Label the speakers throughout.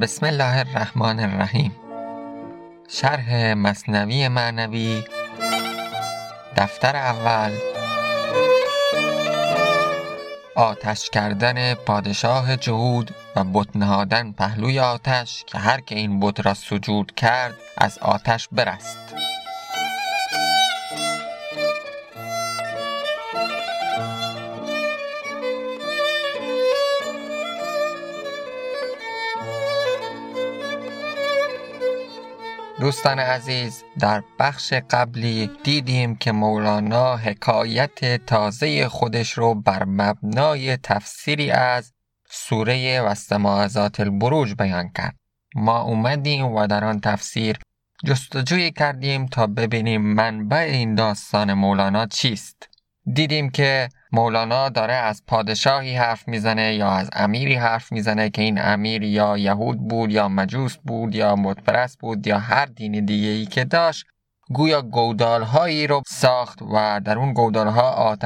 Speaker 1: بسم الله الرحمن الرحیم. شرح مصنوی معنوی دفتر اول آتش کردن پادشاه جهود و بت نهادن پهلوی آتش که هر که این بت را سجود کرد از آتش برست. دوستان عزیز در بخش قبلی دیدیم که مولانا حکایت تازه خودش رو بر مبنای تفسیری از سوره وستماعزات البروج بیان کرد. ما اومدیم و در آن تفسیر جستجوی کردیم تا ببینیم منبع این داستان مولانا چیست. دیدیم که مولانا داره از پادشاهی حرف می‌زنه یا از امیری حرف می‌زنه که این امیر یا یهود بود یا مجوس بود یا مدپرست بود یا هر دین دیگه ای که داشت گویا گودال هایی رو ساخت و در اون گودال ها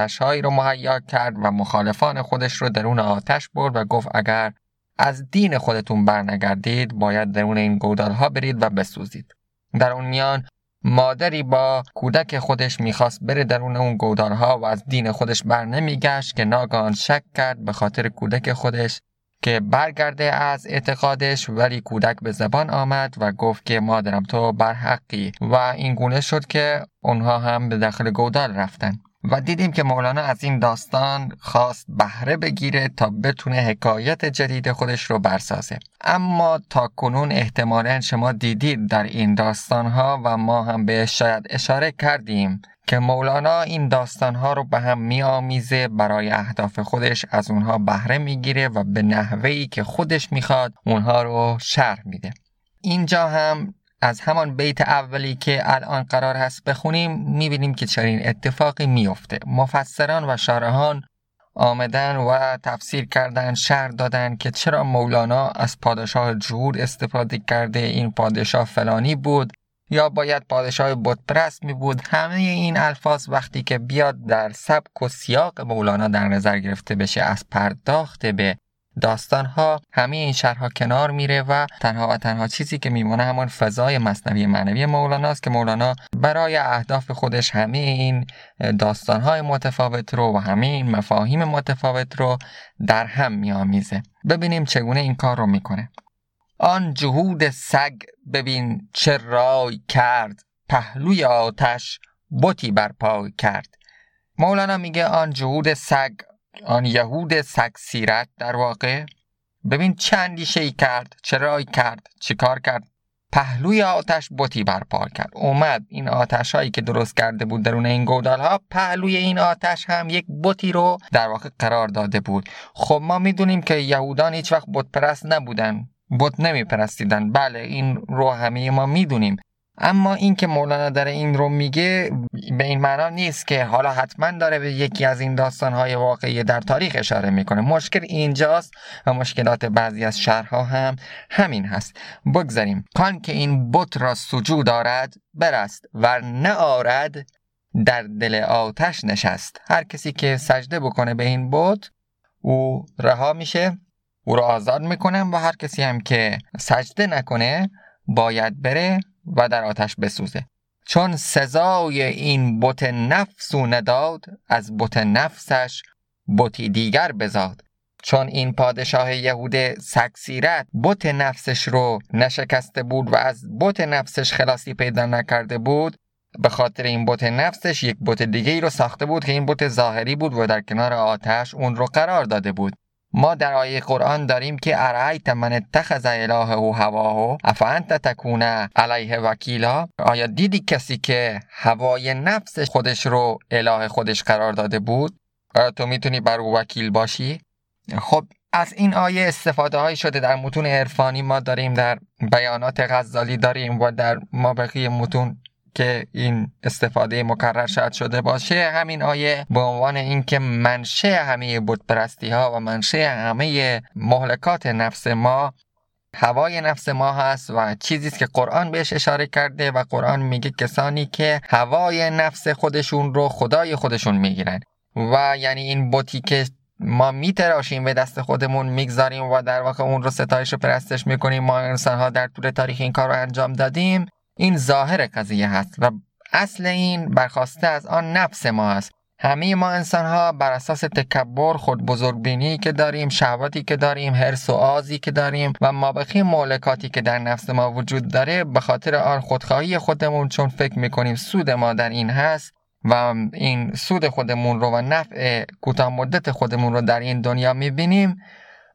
Speaker 1: رو مهیا کرد و مخالفان خودش رو درون آتش برد و گفت اگر از دین خودتون برنگردید باید درون این گودال ها برید و بسوزید. در اون میان مادری با کودک خودش می‌خواست بره درون اون گودالها و از دین خودش بر نمیگشت که ناگهان شک کرد به خاطر کودک خودش که برگرده از اعتقادش ولی کودک به زبان آمد و گفت که مادرم تو بر حقی و این گونه شد که اونها هم به داخل گودال رفتن. و دیدیم که مولانا از این داستان خواست بهره بگیره تا بتونه حکایت جدید خودش رو برسازه. اما تا کنون احتمالا شما دیدید در این داستانها و ما هم بهش شاید اشاره کردیم که مولانا این داستانها رو به هم میآمیزه برای اهداف خودش از اونها بهره می‌گیره و به نحوهی که خودش می‌خواد اونها رو شرح میده. اینجا هم از همان بیت اولی که الان قرار هست بخونیم می‌بینیم که چنین اتفاقی میفته مفسران و شارحان آمدن و تفسیر کردن شهر دادن که چرا مولانا از پادشاه جهود استفاده کرده این پادشاه فلانی بود یا باید پادشاه بتپرست می بود. همه این الفاظ وقتی که بیاد در سبک و سیاق مولانا در نظر گرفته بشه از پرداخت به داستان ها همه این شرها کنار میره و تنها و تنها چیزی که میمونه همون فضای مصنوی معنوی مولانا است که مولانا برای اهداف خودش همه این داستان های متفاوت رو و همه این مفاهیم متفاوت رو در هم میآمیزه. ببینیم چگونه این کار رو می‌کنه. آن جهود سگ ببین چه رای کرد پهلوی آتش بتی برپای کرد. مولانا میگه آن جهود سگ آن یهود سگ سیرت در واقع ببین چه اندیشه کرد چرا کرد چه کار کرد. پهلوی آتش بتی برپا کرد. اومد این آتش هایی که درست کرده بود درون این گودال ها پهلوی این آتش هم یک بتی رو در واقع قرار داده بود. خب ما می‌دونیم که یهودان هیچ وقت بت پرست نبودن بت نمی پرستیدن بله این رو همه ما می‌دونیم. اما این که مولانا داره این رو میگه به این معنا نیست که حالا حتما داره به یکی از این داستانهای واقعی در تاریخ اشاره می‌کنه. مشکل اینجاست و مشکلات بعضی از شهرها هم همین هست. بگذاریم. کان که این بت را سجود دارد برست و نه آرد در دل آتش نشست. هر کسی که سجده بکنه به این بت او رها میشه او را آزاد می‌کنم و هر کسی هم که سجده نکنه باید بره و در آتش بسوزه. چون سزای این بت نفس و نداد از بت نفسش بتی دیگر بزاد. چون این پادشاه یهود سکسیرت بت نفسش رو نشکسته بود و از بت نفسش خلاصی پیدا نکرده بود به خاطر این بت نفسش یک بت دیگه ای رو ساخته بود که این بت ظاهری بود و در کنار آتش اون رو قرار داده بود. ما در آیه قرآن داریم که ارایت من اتخذ الهه و هواه؟ افانت تکون علیه وکیلا؟ آیا دیدی کسی که هوای نفس خودش رو اله خودش قرار داده بود؟ آیا تو می‌تونی بر او وکیل باشی؟ خب از این آیه استفاده های شده در متون عرفانی ما داریم در بیانات غزالی داریم و در ما بقیه متون که این استفاده مکرر شد شده باشه همین آیه به عنوان اینکه منشه همه بتپرستی ها و منشه همه مهلکات نفس ما هوای نفس ما هست و چیزی که قرآن بهش اشاره کرده و قرآن میگه کسانی که هوای نفس خودشون رو خدای خودشون می‌گیرن. و یعنی این بوتی که ما میتراشیم به دست خودمون می‌گذاریم و در واقع اون رو ستایش و پرستش می‌کنیم. ما انسان ها در طول تاریخ این کار رو انجام دادیم. این ظاهر قضیه هست و اصل این برخواسته از آن نفس ما است همه ما انسان ها بر اساس تکبر خود بزرگبینی که داریم شهواتی که داریم هرس و آزی که داریم و مابقی مولکاتی که در نفس ما وجود داره به خاطر آن خودخواهی خودمون چون فکر می‌کنیم سود ما در این هست و این سود خودمون رو و نفع کوتاه مدت خودمون رو در این دنیا می‌بینیم.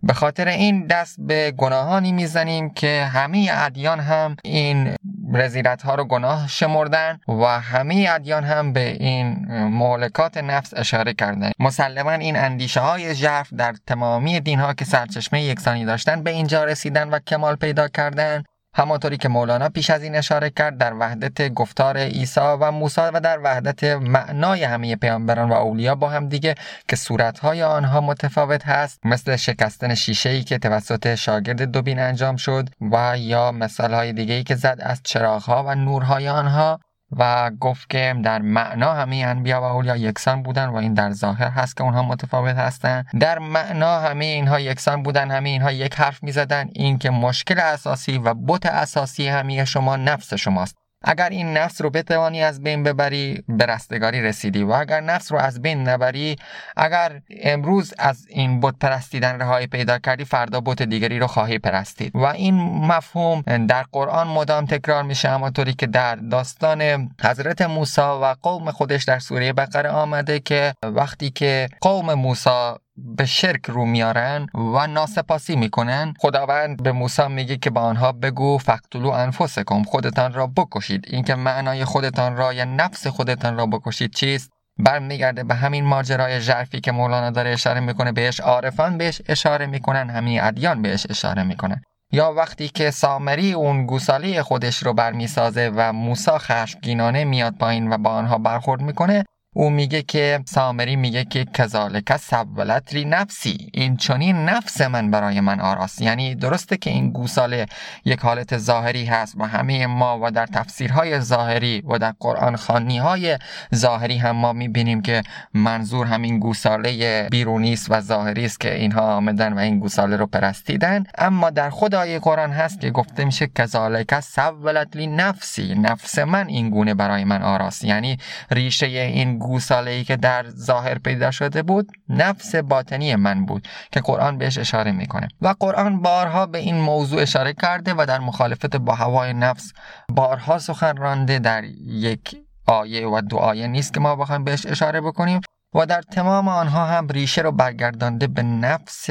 Speaker 1: به خاطر این دست به گناهانی می‌زنیم که همه ادیان هم این رزیلت ها رو گناه شمردن و همه ادیان هم به این مولکات نفس اشاره کردن. مسلما این اندیشه های ژرف در تمامی دین ها که سرچشمه یکسانی داشتن به اینجا رسیدن و کمال پیدا کردن. همانطوری که مولانا پیش از این اشاره کرد در وحدت گفتار عیسی و موسی و در وحدت معنای همه پیامبران و اولیا با هم دیگه که صورتهای آنها متفاوت هست مثل شکستن شیشه ای که توسط شاگرد دوبین انجام شد و یا مثال های دیگه ای که زد از چراغها و نورهای آنها. و گفت که در معنا همه انبیا و اولیا یکسان بودن و این در ظاهر هست که اونها متفاوت هستند در معنا همه اینها یکسان بودن همه اینها یک حرف می‌زدن. این که مشکل اساسی و بت اساسی همه شما نفس شماست. اگر این نفس رو بتوانی از بین ببری به رستگاری رسیدی. و اگر نفس رو از بین نبری اگر امروز از این بت پرستیدن رهایی پیدا کردی فردا بت دیگری رو خواهی پرستید. و این مفهوم در قرآن مدام تکرار میشه همانطوری که در داستان حضرت موسی و قوم خودش در سوره بقره آمده که وقتی که قوم موسی به شرک رو میارن و ناسپاسی می‌کنن. خداوند به موسی میگه که با آنها بگو فقتلو انفسکم خودتان را بکشید. اینکه معنای خودتان را یا نفس خودتان را بکشید چیست؟ برمیگرده به همین ماجرای ژرفی که مولانا داره اشاره می‌کنه بهش عارفان بهش اشاره می‌کنن همین ادیان بهش اشاره می‌کنن. یا وقتی که سامری اون گوساله خودش رو برمیسازه و موسا خشمگینانه میاد پایین و با آنها برخورد می‌کنه او میگه که سامری میگه که کذالک سولت لی نفسی. این چنین نفس من برای من آراست. یعنی درسته که این گوساله یک حالت ظاهری هست و همه ما و در تفسیرهای ظاهری و در قرآن خانی های ظاهری هم ما می‌بینیم که منظور همین گوساله بیرونی است و ظاهری است که اینها آمدن و این گوساله رو پرستیدن. اما در خدای قرآن هست که گفته میشه کذالک سولت لی نفسی. نفس من این گونه برای من آراست. یعنی ریشه این گوساله ای که در ظاهر پیدا شده بود نفس باطنی من بود که قرآن بهش اشاره می‌کنه. و قرآن بارها به این موضوع اشاره کرده و در مخالفت با هوای نفس بارها سخن رانده در یک آیه و دو آیه نیست که ما بخوایم بهش اشاره بکنیم. و در تمام آنها هم ریشه رو برگردانده به نفس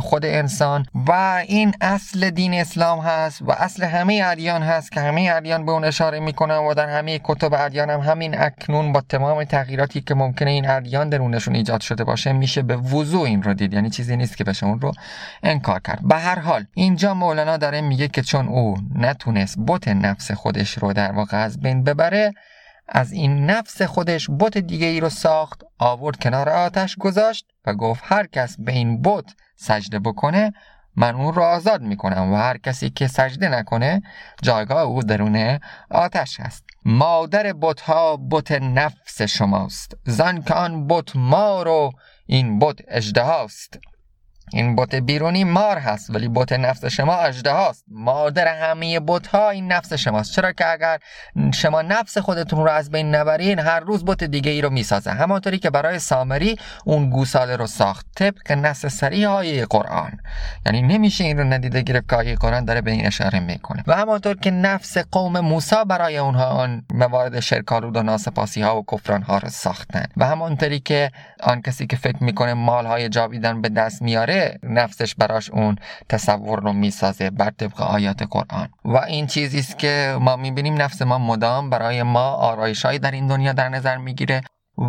Speaker 1: خود انسان و این اصل دین اسلام هست و اصل همه ادیان هست که همه ادیان به اون اشاره می‌کنن و در همه کتب ادیان هم همین اکنون با تمام تغییراتی که ممکنه این ادیان درونشون ایجاد شده باشه میشه به وضوع این رو دید. یعنی چیزی نیست که بشه اون رو انکار کرد. به هر حال اینجا مولانا داره میگه که چون او نتونست بت نفس خودش رو در واقع از بین ببره از این نفس خودش بت دیگه ای رو ساخت آورد کنار آتش گذاشت و گفت هر کس به این بت سجده بکنه من اون رو آزاد می‌کنم و هر کسی که سجده نکنه جایگاه او درون آتش هست مادر بت ها بت نفس شماست زن که آن بت ما رو این بت اجده این بت بیرونی مار هست ولی بت نفس شما اجده هاست. مادر همه بت ها این نفس شماست. چرا که اگر شما نفس خودتون رو از بین نبرین هر روز بت دیگه ای رو می‌سازه. همانطوری که برای سامری اون گوساله رو ساخت. طبق نص سری های قرآن. یعنی نمیشه این رو ندیده گرفت که قرآن داره به این اشاره می‌کنه. و همانطور که نفس قوم موسی برای اونها آن موارد شرکالود و ناسپاسی ها و کفران ها رو ساختن. و همانطوری که آن کسی که فکر می‌کنه مال های جاویدان به دست میاره نفسش براش اون تصور رو می‌سازه بر طبق آیات قرآن. و این چیزی است که ما می‌بینیم نفس ما مدام برای ما آرایشهایی در این دنیا در نظر می‌گیره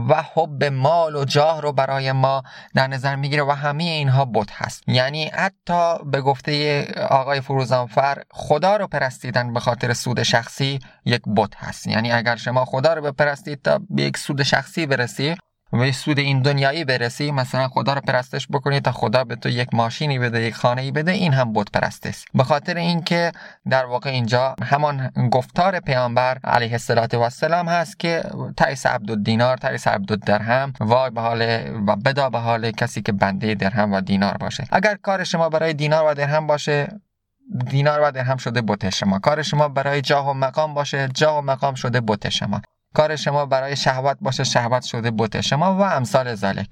Speaker 1: و حب مال و جاه رو برای ما در نظر می‌گیره و همه اینها بت هست. یعنی حتی به گفته آقای فروزانفر خدا رو پرستیدن به خاطر سود شخصی یک بت هست. یعنی اگر شما خدا رو بپرستید تا به یک سود شخصی برسی و سود این دنیایی برسی مثلا خدا رو پرستش بکنی تا خدا به تو یک ماشینی بده یک خانه ای بده این هم بت پرست است به خاطر اینکه در واقع اینجا همان گفتار پیامبر علیه السلام هست که تعس عبد الدینار تعس عبد الدرهم وای به حال و بدا به حال کسی که بنده درهم و دینار باشه. اگر کار شما برای دینار و درهم باشه دینار و درهم شده بت شما. کار شما برای جاه و مقام باشه جاه و مقام شده بت شما. کار شما برای شهوت باشه شهوت شده بت شما و امثال ذالک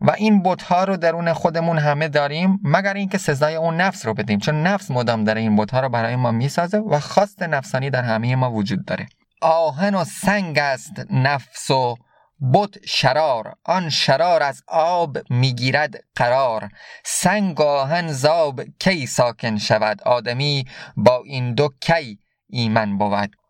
Speaker 1: و این بت ها رو درون خودمون همه داریم مگر اینکه سزای اون نفس رو بدیم. چون نفس مدام داره این بت ها رو برای ما می‌سازه و خواست نفسانی در همه ما وجود داره. آهن و سنگ است نفس و بت شرار. آن شرار از آب می‌گیرد قرار. سنگ آهن زاب کی ساکن شود؟ آدمی با این دو کی ایمن بود.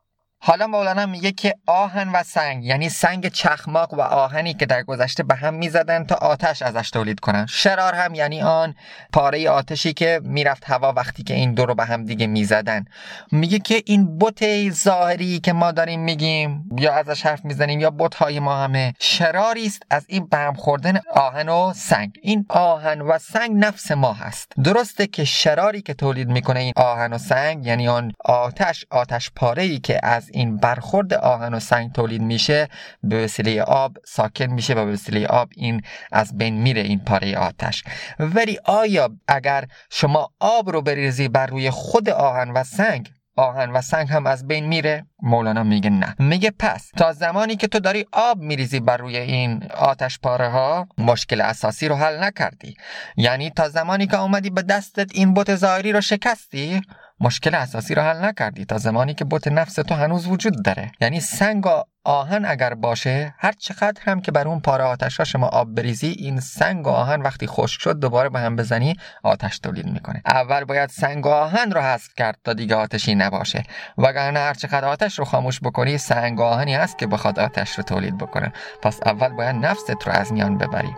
Speaker 1: حالا مولانا میگه که آهن و سنگ یعنی سنگ چخماق و آهنی که در گذشته به هم می‌زدن تا آتش ازش تولید کنن. شرار هم یعنی آن پاره آتشی که می‌رفت هوا وقتی که این دو رو به هم دیگه می‌زدن. میگه که این بت ظاهری که ما داریم میگیم یا ازش حرف می‌زنیم یا بت های ما همه شراری است از این به هم خوردن آهن و سنگ. این آهن و سنگ نفس ما هست. درسته که شراری که تولید می‌کنه این آهن و سنگ یعنی آن آتش آتش پاره ای که از این برخورد آهن و سنگ تولید میشه به وسیله آب ساکن میشه و به وسیله آب این از بین میره این پاره آتش. ولی آیا اگر شما آب رو بریزی بر روی خود آهن و سنگ آهن و سنگ هم از بین میره؟ مولانا میگه نه. میگه پس تا زمانی که تو داری آب میریزی بر روی این آتش پاره ها مشکل اساسی رو حل نکردی. یعنی تا زمانی که اومدی به دستت این بت ظاهری رو شکستی مشکل اساسی رو حل نکردی تا زمانی که بت نفس تو هنوز وجود داره. یعنی سنگ و آهن اگر باشه هر چقدر هم که بر اون پاره آتش ها شما آب بریزی این سنگ و آهن وقتی خشک شد دوباره به هم بزنی آتش تولید می‌کنه. اول باید سنگ و آهن رو حذف کرد تا دیگه آتشی نباشه. وگرنه هر چقدر آتش رو خاموش بکنی سنگ و آهنی هست که بخواد آتش رو تولید بکنه. پس اول باید نفست رو از میان ببری.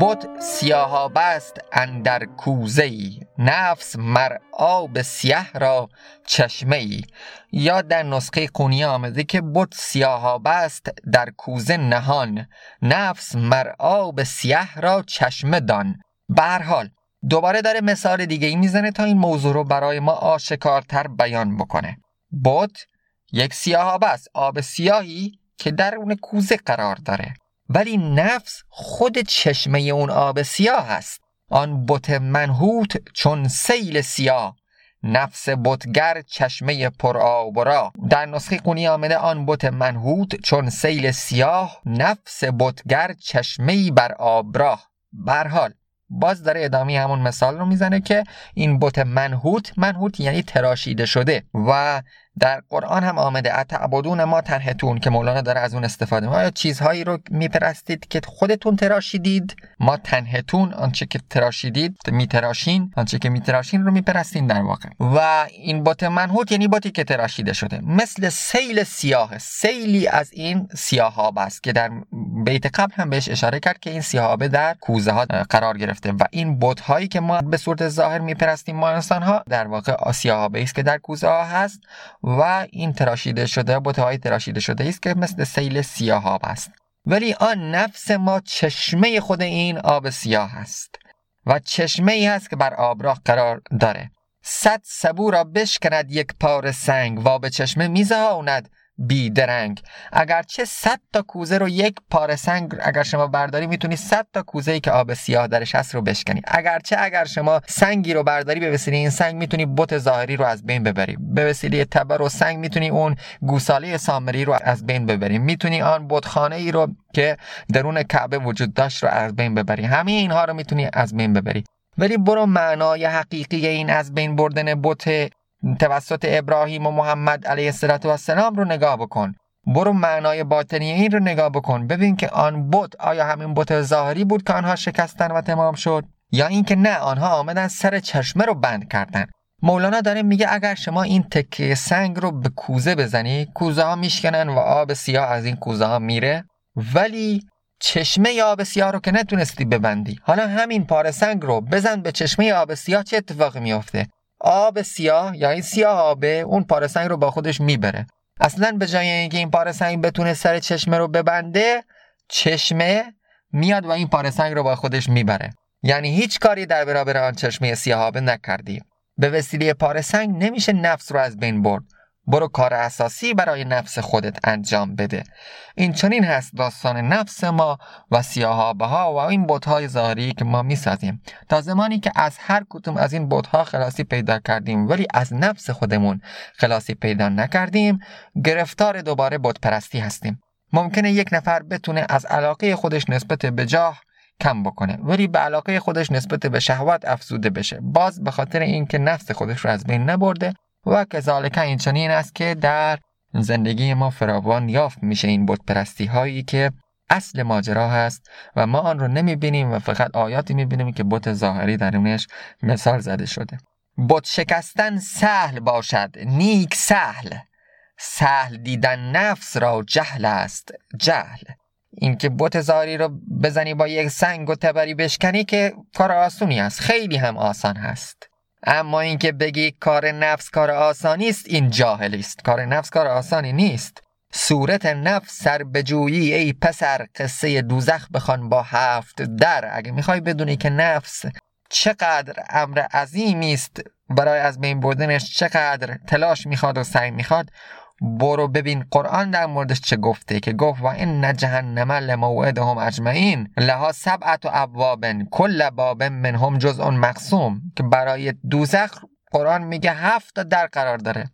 Speaker 1: بد سیاها بست اندر کوزه ای نفس مر آب سیاه را چشمه ای یا در نسخه قونی آمده که بد سیاها بست در کوزه نهان. نفس مر آب سیاه را چشمه دان. حال دوباره داره مثال دیگه ای می‌زنه تا این موضوع رو برای ما آشکارتر بیان بکنه. بد یک سیاه بست آب سیاهی که در اون کوزه قرار داره. ولی نفس خود چشمه اون آب سیاه است. آن بت منحوت چون سیل سیاه. نفس بتگر چشمه پر آب را در نسخه قونی آمده آن بت منحوت چون سیل سیاه نفس بتگر چشمه بر آب را برحال باز داره ادامه همون مثال رو می‌زنه که این بت منحوت منحوت یعنی تراشیده شده و در قرآن هم آمده اتعبدون ما تنهتون که مولانا داره از اون استفاده آیا چیزهایی رو میپرستید که خودتون تراشیدید؟ ما تنهتون آنچه که تراشیدید میتراشین آنچه که میتراشین رو میپرستین در واقع. و این بات منحوت یعنی باتی که تراشیده شده. مثل سیل سیاه سیلی از این سیاهاب است که در بیت قبل هم بهش اشاره کرد که این سیاهابه در کوزه ها قرار گرفته. و این بت هایی که ما به صورت ظاهر میپرستیم ما انسان ها در واقع سیاهابه است که در کوزه ها هست. و این تراشیده شده های تراشیده شده است که مثل سیل سیاه آب است. ولی آن نفس ما چشمه خود این آب سیاه است و چشمه ای هست که بر آبراه قرار داره. صد سبو را بشکند یک پار سنگ و به چشمه میزهاند بیدرنگ. اگرچه 100 تا کوزه رو یک پاره سنگ اگر شما برداری می‌تونی 100 تا کوزه ای که آب سیاه درش هست رو بشکنی. اگرچه اگر شما سنگی رو برداری به وسیله این سنگ می‌تونی بت ظاهری رو از بین ببری. به وسیله تبر و سنگ می‌تونی اون گوساله سامری رو از بین ببری. می‌تونی آن بتخانه ای رو که درون کعبه وجود داشت رو از بین ببری. همه اینها رو می‌تونی از بین ببری. ولی برو معنای حقیقی این از بین بردن بت توسط ابراهیم و محمد علیه السلام رو نگاه بکن. برو معنای باطنی این رو نگاه بکن. ببین که آن بت آیا همین بت ظاهری بود که آنها شکستن و تمام شد؟ یا اینکه نه آنها آمدن سر چشمه رو بند کردن. مولانا داره میگه اگر شما این تکه سنگ رو به کوزه بزنی کوزه ها میشکنن و آب سیاه از این کوزه ها میره. ولی چشمه آب سیاه رو که نتونستی ببندی. حالا همین پاره سنگ رو بزن به چشمه آب سیاه چه اتفاقی میافته؟ آب سیاه یا این سیاه آبه اون پاره سنگ رو با خودش می‌بره. اصلا به جای اینکه این پاره سنگ بتونه سر چشمه رو ببنده چشمه میاد و این پاره سنگ رو با خودش می‌بره. یعنی هیچ کاری در برابر آن چشمه سیاه آبه نکردی. به وسیله پاره سنگ نمیشه نفس رو از بین برد. برو کار اساسی برای نفس خودت انجام بده. این چنین هست داستان نفس ما و سیاهابه ها و این بودهای ظاهری که ما می‌سازیم. تا زمانی که از هر کدوم از این بودها خلاصی پیدا کردیم ولی از نفس خودمون خلاصی پیدا نکردیم گرفتار دوباره بود پرستی هستیم. ممکنه یک نفر بتونه از علاقه خودش نسبت به جاه کم بکنه ولی به علاقه خودش نسبت به شهوت افزوده بشه. باز به خاطر اینکه نفس خودش رو از بین نبرده و کذالک این چنین است که در زندگی ما فراوان یافت میشه این بت پرستی هایی که اصل ماجرا هست و ما آن رو نمی‌بینیم و فقط آیاتی می‌بینیم که بت ظاهری درونش مثال زده شده. بت شکستن سهل باشد نیک سهل. سهل دیدن نفس را جهل است جهل. اینکه بت ظاهری رو بزنی با یک سنگ و تبری بشکنی که کار آسونی است خیلی هم آسان هست. اما اینکه بگی کار نفس کار آسانی است این جاهلی است. کار نفس کار آسانی نیست. صورت نفس سر ای پسر قصه دوزخ بخوان با هفت در. اگه می‌خوای بدونی که نفس چقدر امر عظیمی است برای از بین بردنش چقدر تلاش می‌خواد و سعی می‌خواد برو ببین قرآن در موردش چه گفته که گفت و این جهنم لموعدهم اجمعین لها سبعت و ابوابن کل باب منهم جزء مقسوم که برای دوزخ قرآن میگه هفت در قرار داره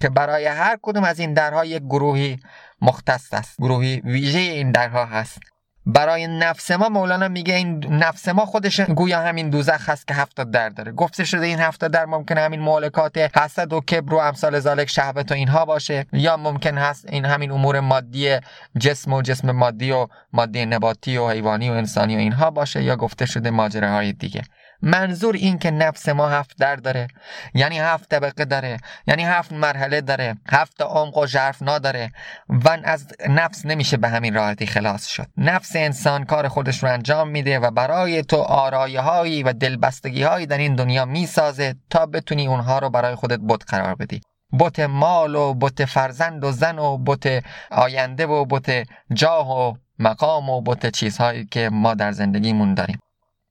Speaker 1: که برای هر کدوم از این درها یک گروهی مختص است گروهی ویژه این درها هست. برای نفس ما مولانا میگه این نفس ما خودش گویا همین دوزخ هست که هفتاد در داره. گفته شده این هفتاد در ممکن همین مالکات حسد و کبر و امثال ذالک شهوت و اینها باشه یا ممکن هست این همین امور مادی جسم و جسم مادی و مادی نباتی و حیوانی و انسانی و اینها باشه یا گفته شده ماجراهای دیگه. منظور این که نفس ما هفت در داره. یعنی هفت طبقه داره. یعنی هفت مرحله داره. هفت عمق و ژرف نداره و از نفس نمیشه به همین راحتی خلاص شد. نفس انسان کار خودش رو انجام میده و برای تو آرایه هایی و دلبستگی هایی در این دنیا می‌سازه تا بتونی اونها رو برای خودت بت قرار بدی. بت مال و بت فرزند و زن و بت آینده و بت جاه و مقام و بت چیزهایی که ما در زندگیمون داریم.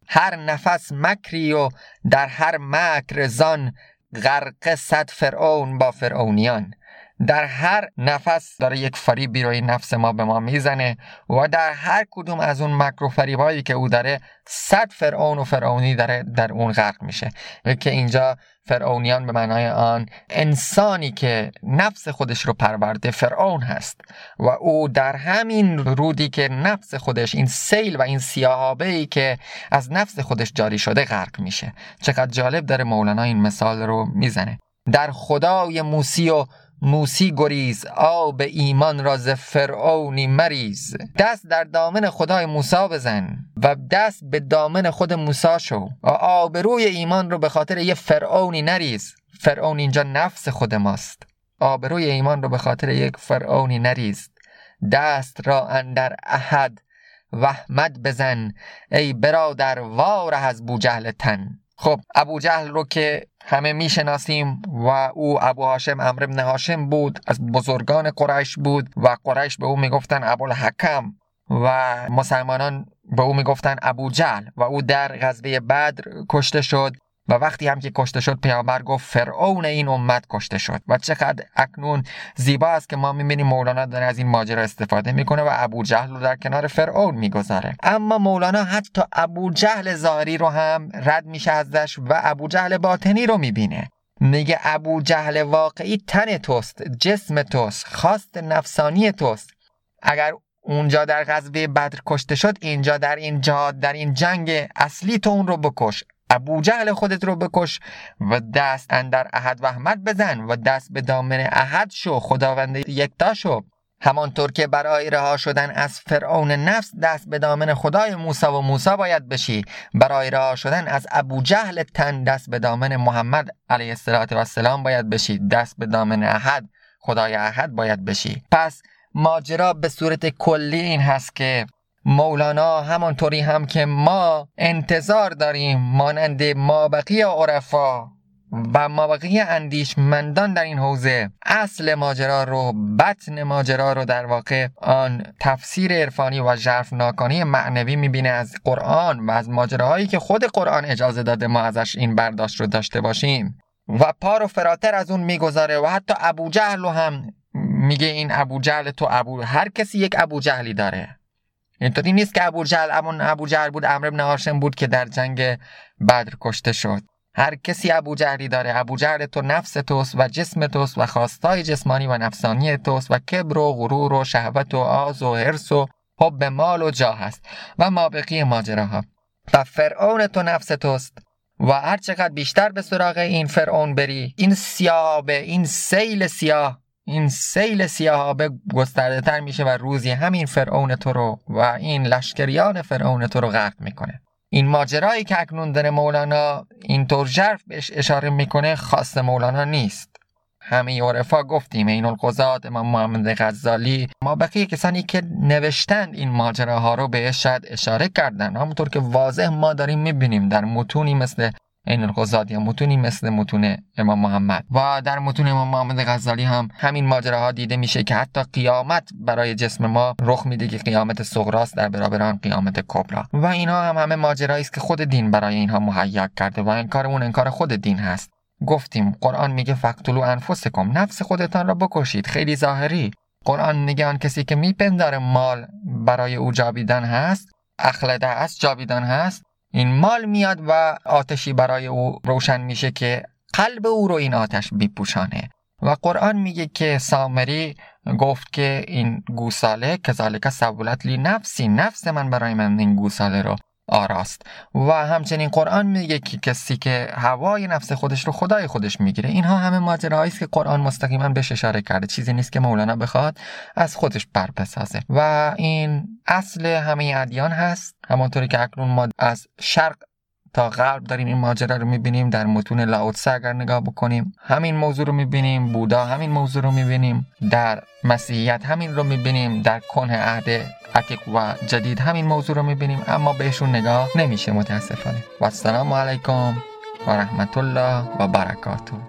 Speaker 1: هر نفس مکری و در هر مکر زان غرق صد فرعون با فرعونیان. در هر نفس داره یک فریبی روی نفس ما به ما می‌زنه و در هر کدوم از اون مکر و فریبایی که او داره صد فرعون و فرعونی داره در اون غرق میشه. که اینجا فرعونیان به معنای آن انسانی که نفس خودش رو پرورده فرعون هست و او در همین رودی که نفس خودش این سیل و این سیاهابه ای که از نفس خودش جاری شده غرق میشه. چقدر جالب داره مولانا این مثال رو می‌زنه. در خدای موسی و موسی گریز آب ایمان را ز فرعونی مریز. دست در دامن خدای موسی بزن و دست به دامن خود موسی شو و آبروی ایمان رو به خاطر یه فرعونی نریز. فرعون اینجا نفس خود ماست. آبروی ایمان رو به خاطر یک فرعونی نریز. دست را اندر احد وحمد بزن. ای برادر واره از بوجهل تن. خب ابو جهل رو که همه می‌شناسیم و او ابو هاشم امر ابن هاشم بود از بزرگان قریش بود و قریش به او می‌گفتن ابو الحکم و مسلمانان به او می‌گفتن ابو جهل و او در غزوه بدر کشته شد. و وقتی هم که کشته شد پیامبر گفت فرعون این امت کشته شد. و چقدر اکنون زیبا است که ما می‌بینیم مولانا داره از این ماجرا استفاده می‌کنه و ابو جهل رو در کنار فرعون می‌گذاره. اما مولانا حتی ابو جهل ظاهری رو هم رد میشه ازش و ابو جهل باطنی رو می‌بینه. میگه ابو جهل واقعی تن توست جسم توست خواست نفسانی توست. اگر اونجا در غزوه بدر کشته شد اینجا در این جهاد در این جنگ اصلی تو اون رو بکش. ابو جهل خودت رو بکش و دست اندر احد و احمد بزن و دست به دامن احد شو خداوند یکتا شو. همانطور که برای رها شدن از فرعون نفس دست به دامن خدای موسی و موسی باید بشی. برای رها شدن از ابو جهل تن دست به دامن محمد علیه السلام باید بشی. دست به دامن احد خدای احد باید بشی. پس ماجرا به صورت کلی این هست که مولانا همانطوری هم که ما انتظار داریم مانند مابقی عرفا و مابقی اندیشمندان در این حوزه اصل ماجرا رو بطن ماجرا رو در واقع آن تفسیر عرفانی و ژرف ناکانی معنوی می‌بینه از قرآن و از ماجراهایی که خود قرآن اجازه داده ما ازش این برداشت رو داشته باشیم. و پار و فراتر از اون می‌گذاره و حتی ابو جهل هم میگه این ابو جهل تو ابو هر کسی یک ابو جهلی داره. اینطوری نیست که ابو جهل امون ابو جهل بود امر ابن هاشم بود که در جنگ بدر کشته شد. هر کسی ابو جهلی داره ابو جهل تو نفس توست و جسم توست و خواستای جسمانی و نفسانی توست و کبر و غرور و شهوت و آز و حرس و حب مال و جاه هست و مابقی ماجراها. و فرعون تو نفس توست و هر چقدر بیشتر به سراغ این فرعون بری این سیابه این سیل سیاه این سیل سیاهابه گسترده تر میشه و روزی همین فرعون تو رو و این لشکریان فرعون تو رو غرق می‌کنه. این ماجرایی که اکنون داره مولانا اینطور جرف بهش اشاره می‌کنه خاص مولانا نیست. همه عرفا گفتیم این القضات امام محمد غزالی. ما بقیه کسانی که نوشتند این ماجراها رو بهش شاید اشاره کردن. همونطور که واضح ما داریم می‌بینیم در متونی مثل این القضات یا متونی مثل متون امام محمد. و در متون امام محمد غزالی هم همین ماجراها دیده میشه که حتی قیامت برای جسم ما رخ میده که قیامت صغراست در برابر آن قیامت کبرا و اینها هم همه ماجرایی است که خود دین برای اینها مهیا کرده و انکار اون انکار خود دین هست. گفتیم قرآن میگه فقتلو انفسکم نفس خودتان را بکشید خیلی ظاهری. قرآن میگه آن کسی که میپنداره مال برای او جاویدن هست اخلده است جاویدان هست این مال میاد و آتشی برای او روشن میشه که قلب او رو این آتش بیپوشانه. و قرآن میگه که سامری گفت که این گوساله کذالک سبولت لی نفسی نفس من برای من این گوساله رو. آراست و همچنین قرآن میگه که کسی که هوای نفس خودش رو خدای خودش می‌گیره اینها همه ماجراهایی است که قرآن مستقیما بهش اشاره کرده. چیزی نیست که مولانا بخواد از خودش بر بسازه و این اصل همه ادیان هست. همانطوری که اکنون ما از شرق تا غرب داریم این ماجرا رو می‌بینیم در متون لاوتسه اگر نگاه بکنیم همین موضوع رو می‌بینیم بودا همین موضوع رو می‌بینیم در مسیحیت همین رو می‌بینیم در کنه عهد عتیق و جدید همین موضوع رو می‌بینیم اما بهشون نگاه نمیشه متاسفانه. و السلام علیکم و رحمت الله و برکاته.